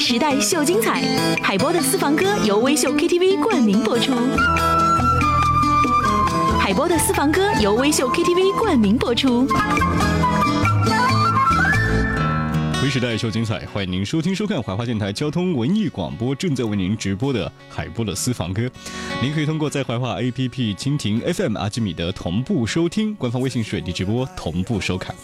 时代秀精彩，海波的私房歌由微秀 KTV 冠名播出。海波的私房歌由微秀 KTV 冠名播出。微时代秀精彩，欢迎您收听收看怀化电台交通文艺广播正在为您直播的海波的私房歌。您可以通过在怀化 APP、蜻蜓 FM、阿基米德同步收听，官方微信水滴直播同步收看。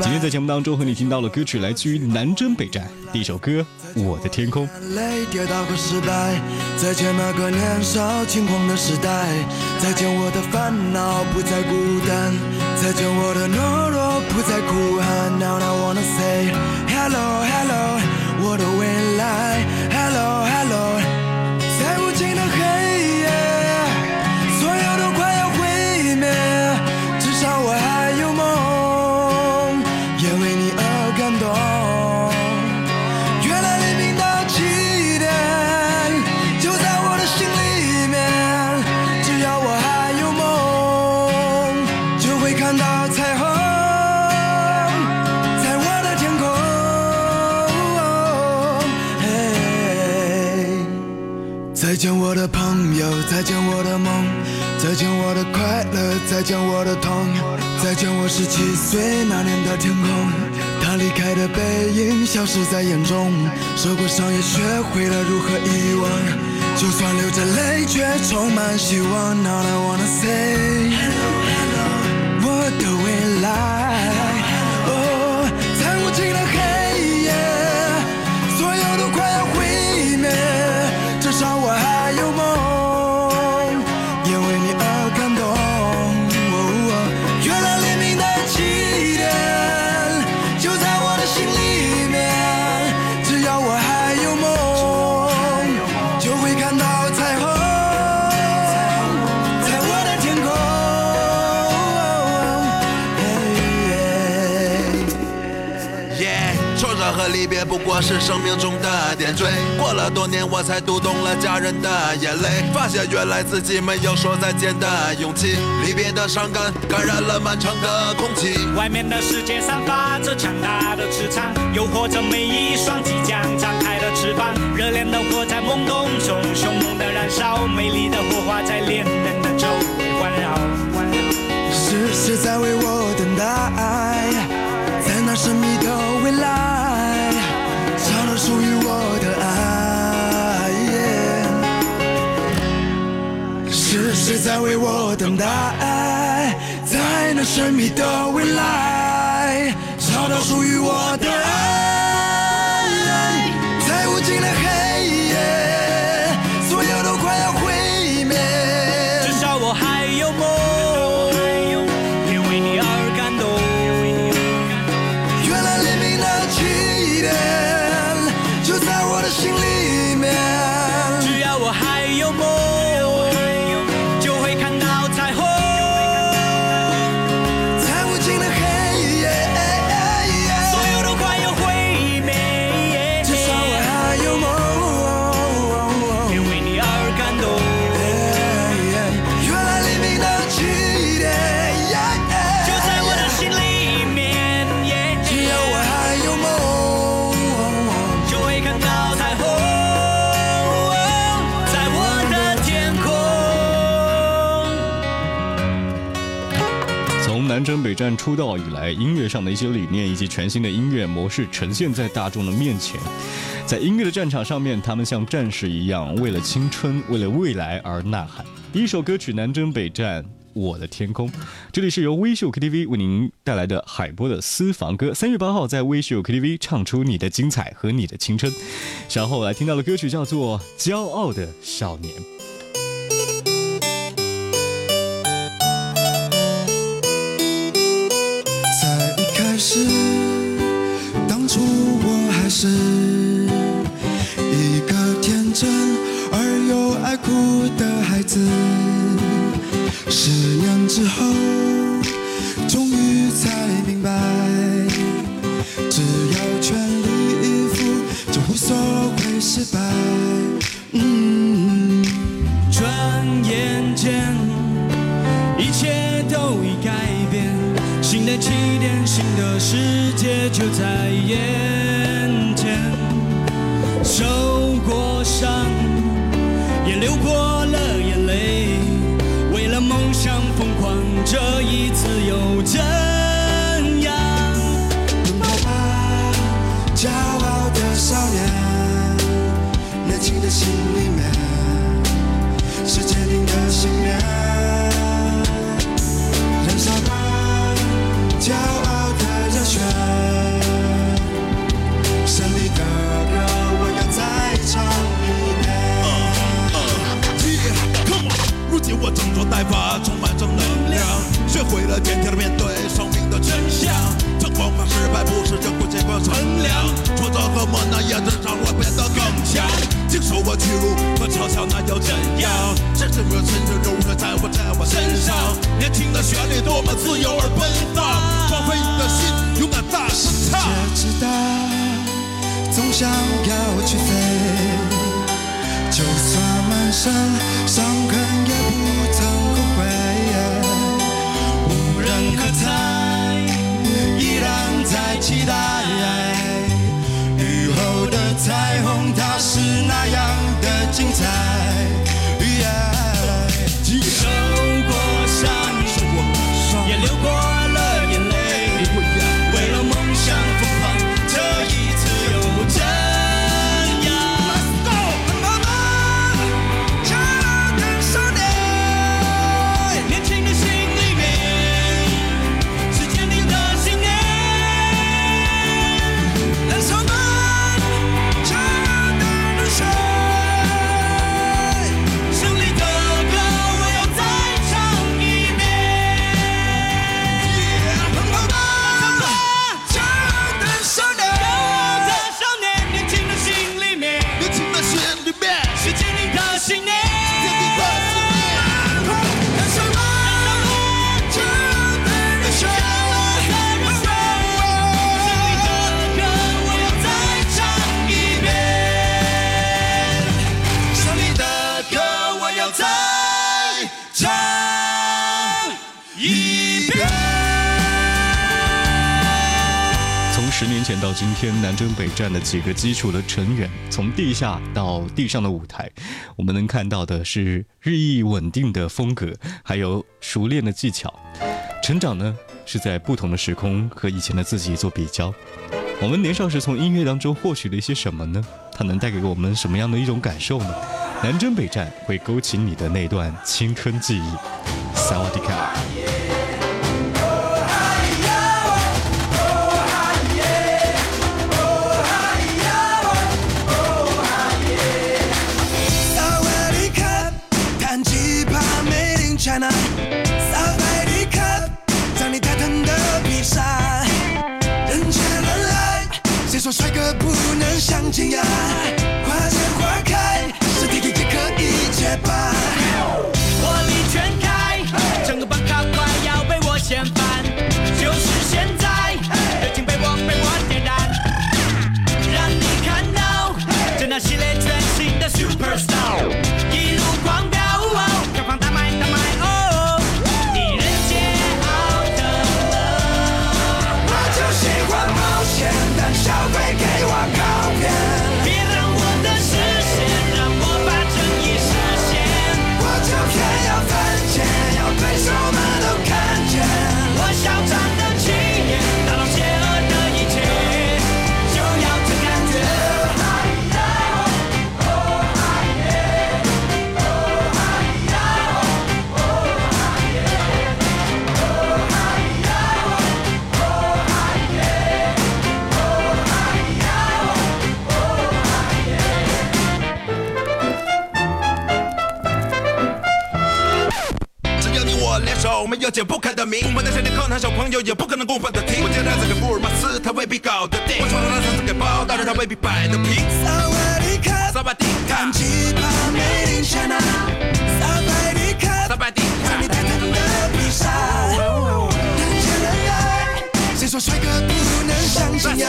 今天在节目当中和你听到了歌曲来自于南征北战第一首歌《我的天空》。跌倒和失败，再见那个年少轻狂的时代，再见我的烦恼不再孤单，再见我的懦弱不再哭喊。Now I wanna say。Hello 再见我的痛，再见我十七岁那年的天空。他离开的背影消失在眼中，受过伤也学会了如何遗忘，就算流着泪，却充满希望。Now I wanna say 和离别不过是生命中的点缀。过了多年，我才读懂了家人的眼泪，发现原来自己没有说再见的勇气。离别的伤感感染了漫长的空气。外面的世界散发着强大的磁场，诱惑着每一双即将张开的翅膀。热烈的火在懵懂中凶猛的燃烧，美丽的火花在恋人的周围环绕。环绕是谁在为我等待？在那神秘的未来，是谁在为我等待？在那神秘的未来，找到属于我的爱。在无尽的黑北战出道以来，音乐上的一些理念以及全新的音乐模式呈现在大众的面前。在音乐的战场上面，他们像战士一样，为了青春，为了未来而呐喊。第一首歌曲《南征北战》。我的天空，这里是由微秀 KTV 为您带来的海波的私房歌。三月八号在微秀 KTV 唱出你的精彩和你的青春。稍后来听到的歌曲叫做《骄傲的少年》。过了眼泪为了梦想疯狂这一次又怎样奔跑吧骄傲的少年年轻的心里面是坚定的信念。整装待发，充满正能量，学会了坚定的面对生命的真相。成功和失败不是这过结果衡量，挫折和磨难也只让我变得更强。经受过屈辱和嘲笑，那又怎样？真正热忱的融合在我在我身上。年轻的旋律多么自由而奔放，放飞你的心，勇敢大声唱。世界之大，总想要去飞，就算满身伤痕也不曾彩，依然在期待。雨后的彩虹，它是那样的精彩。年前到今天，南征北战的几个基础的成员，从地下到地上的舞台，我们能看到的是日益稳定的风格，还有熟练的技巧。成长呢，是在不同的时空和以前的自己做比较。我们年少时从音乐当中获取了一些什么呢？它能带给我们什么样的一种感受呢？南征北战会勾起你的那段青春记忆。萨瓦迪卡。解不开的谜。我的想念靠男小朋友也不可能公分的听。我接来自给福尔摩斯，他未必搞得定。我创造了三次给包，但是他未必摆得平。萨瓦迪卡，萨巴迪卡弹，吉他 Made in China。萨瓦迪卡，萨巴迪让你卡，泰坦的披萨。人见人爱，谁说帅哥不能相亲呀？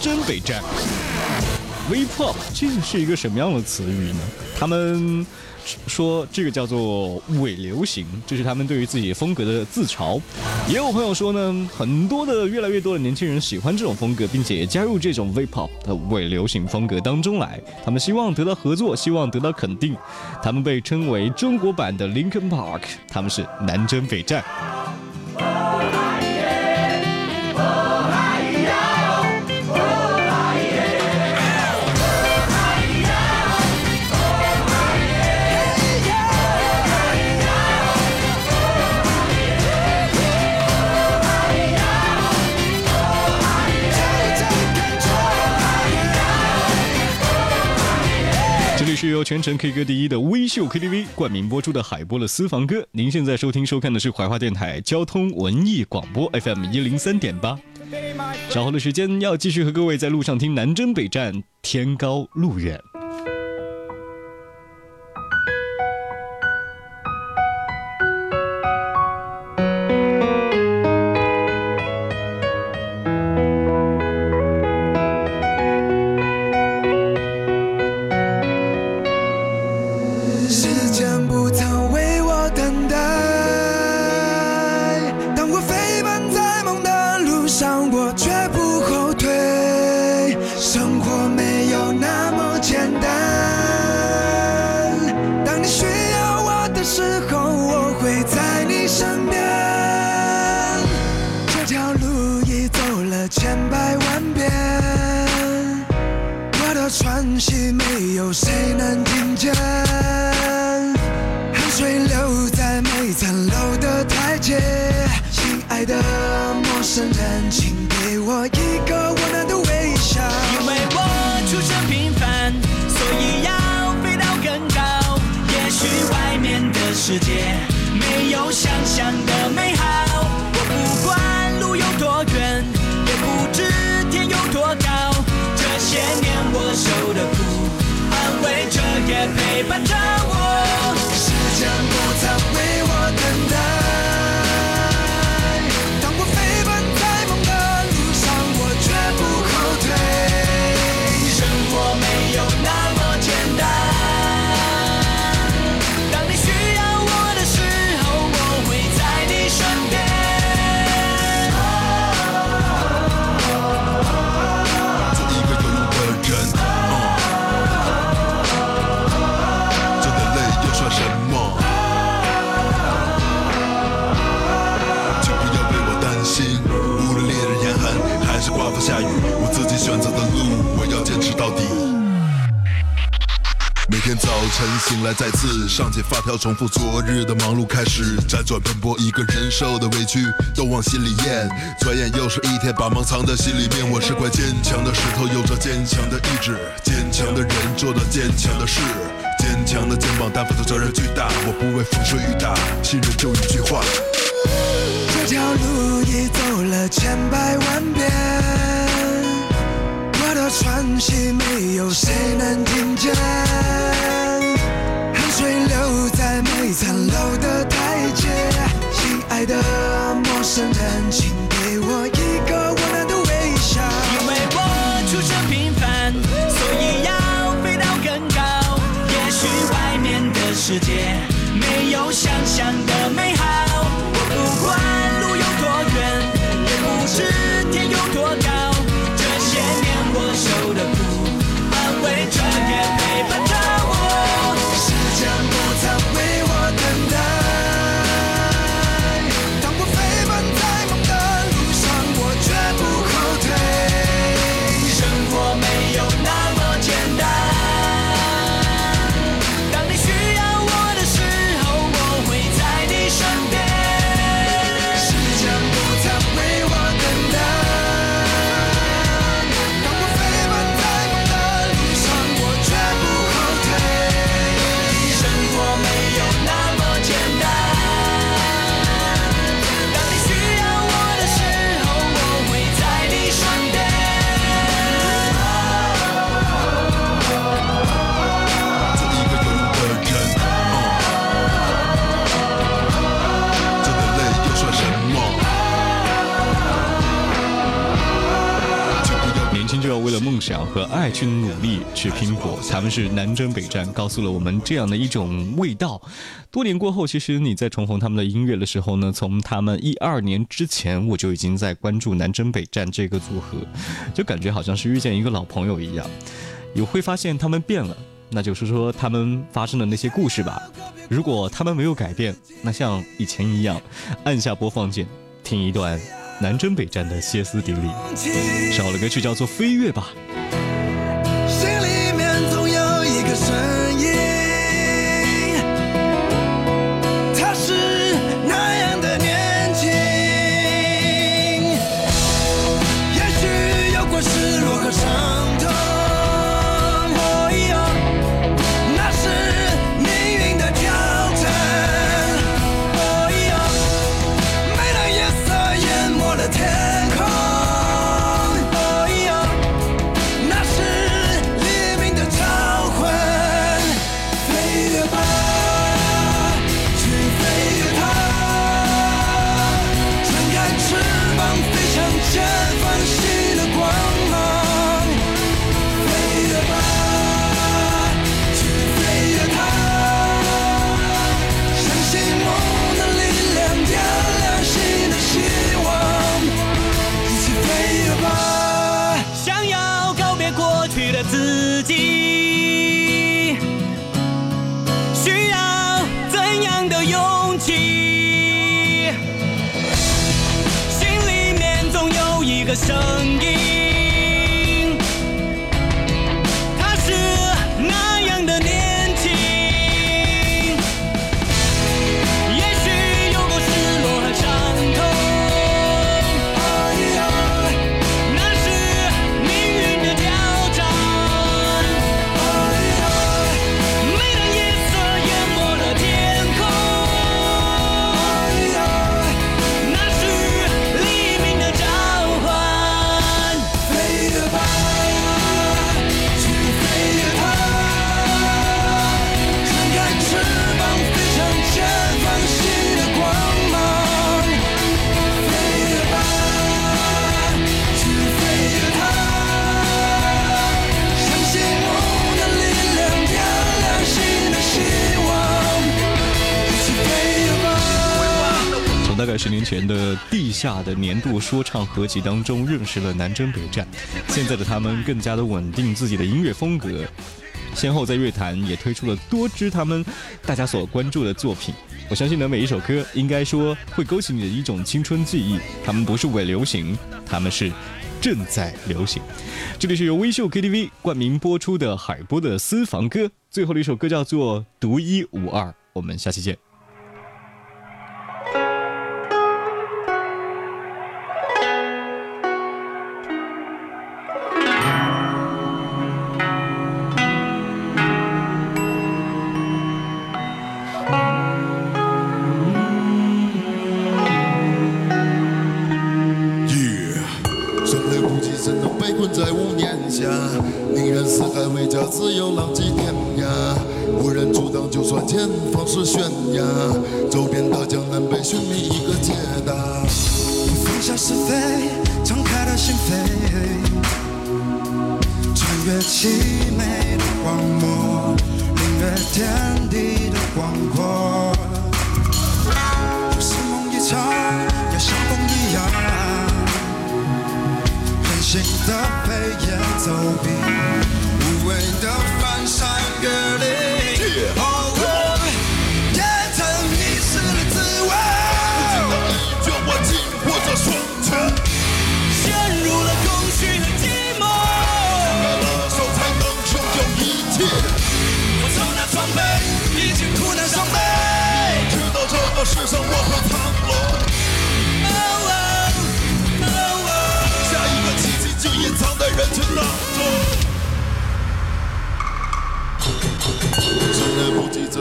V-pop 南征北战。V-pop 这是一个什么样的词语呢？他们说这个叫做伪流行，这是他们对于自己风格的自嘲。也有朋友说呢，很多的越来越多的年轻人喜欢这种风格，并且加入这种 V-pop 的伪流行风格当中来。他们希望得到合作，希望得到肯定。他们被称为中国版的 Linkin Park，他们是南征北战。全程 K 歌第一的微秀 KTV 冠名播出的海波的私房歌。您现在收听收看的是怀化电台交通文艺广播 FM 一零三点八。稍后的时间要继续和各位在路上听南征北战，天高路远。的台阶，亲爱的陌生人，请给我一个温暖的微笑。因为我出生平凡，所以要飞到更高。也许外面的世界没有想象的美好，我不管路有多远，也不知天有多高。这些年我受的苦，安慰着也陪伴着我。时间不曾。再次上起发条，重复昨日的忙碌，开始辗转奔波，一个人受的委屈都往心里咽。转眼又是一天，把忙藏在心里面。我是块坚强的石头，有着坚强的意志，坚强的人做着坚强的事，坚强的肩膀担负的责任巨大。我不畏风吹雨打，信任就一句话。这条路已走了千百万遍，我的喘息没有谁能听见。水流在每层楼的台阶，亲爱的陌生人，请给我一个温暖的微笑。因为我出身平凡，所以要飞到更高。也许外面的世界没有想象的和爱去努力去拼搏。他们是南征北战，告诉了我们这样的一种味道。多年过后，其实你在重逢他们的音乐的时候呢，从他们一二年之前，我就已经在关注南征北战这个组合，就感觉好像是遇见一个老朋友一样。也会发现他们变了，那就是说他们发生的那些故事吧。如果他们没有改变，那像以前一样，按下播放键，听一段南征北战的歇斯底里。少了个曲叫做《飞跃》吧。下的年度说唱合集当中认识了南征北战，现在的他们更加的稳定自己的音乐风格，先后在乐坛也推出了多支他们大家所关注的作品。我相信呢，每一首歌应该说会勾起你的一种青春记忆。他们不是伪流行，他们是正在流行。这里是由微秀 KTV 冠名播出的海波的私房歌，最后的一首歌叫做《独一无二》。我们下期见。困在屋檐下？宁愿四海为家，自由浪迹天涯。无人阻挡，就算前方是悬崖。走遍大江南北，寻觅一个解答。放下是非，敞开了心扉，穿越凄美的荒漠，领略天地的广阔。不是梦一场，要像风一样，任性的飞檐走壁，无畏的翻山越岭。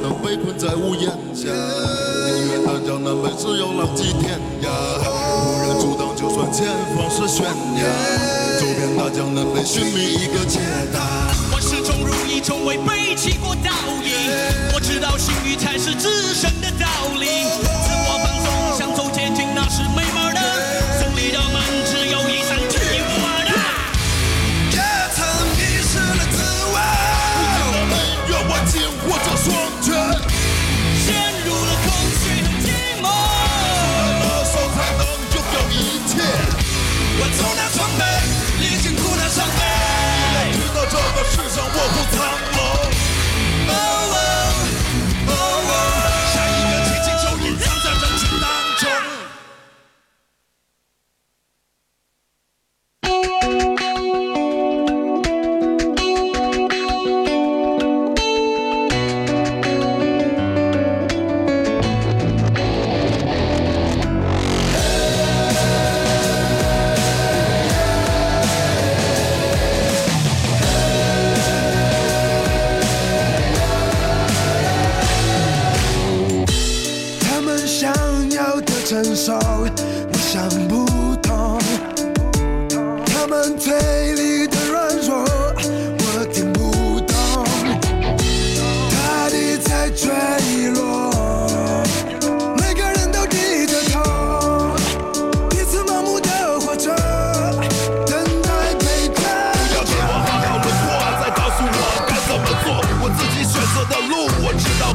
能被困在屋檐下？宁愿大江南北，只有浪迹天涯。无人阻挡，就算前方是悬崖。走遍大江南北，寻觅一个解答。我始终如一，从未背弃过道义。我知道信誉才是至深的道。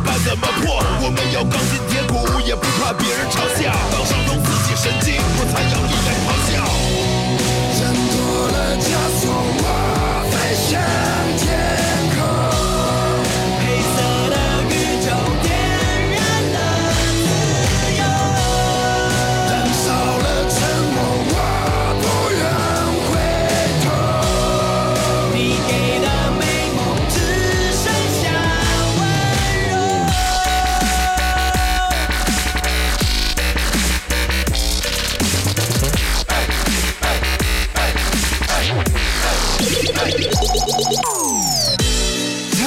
老怎么破？我们要钢筋铁骨，也不怕别人嘲笑。当伤痛自己神经，我才有一点咆哮。挣脱了枷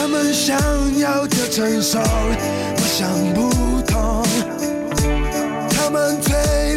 他们想要的成熟，我想不通。他们最。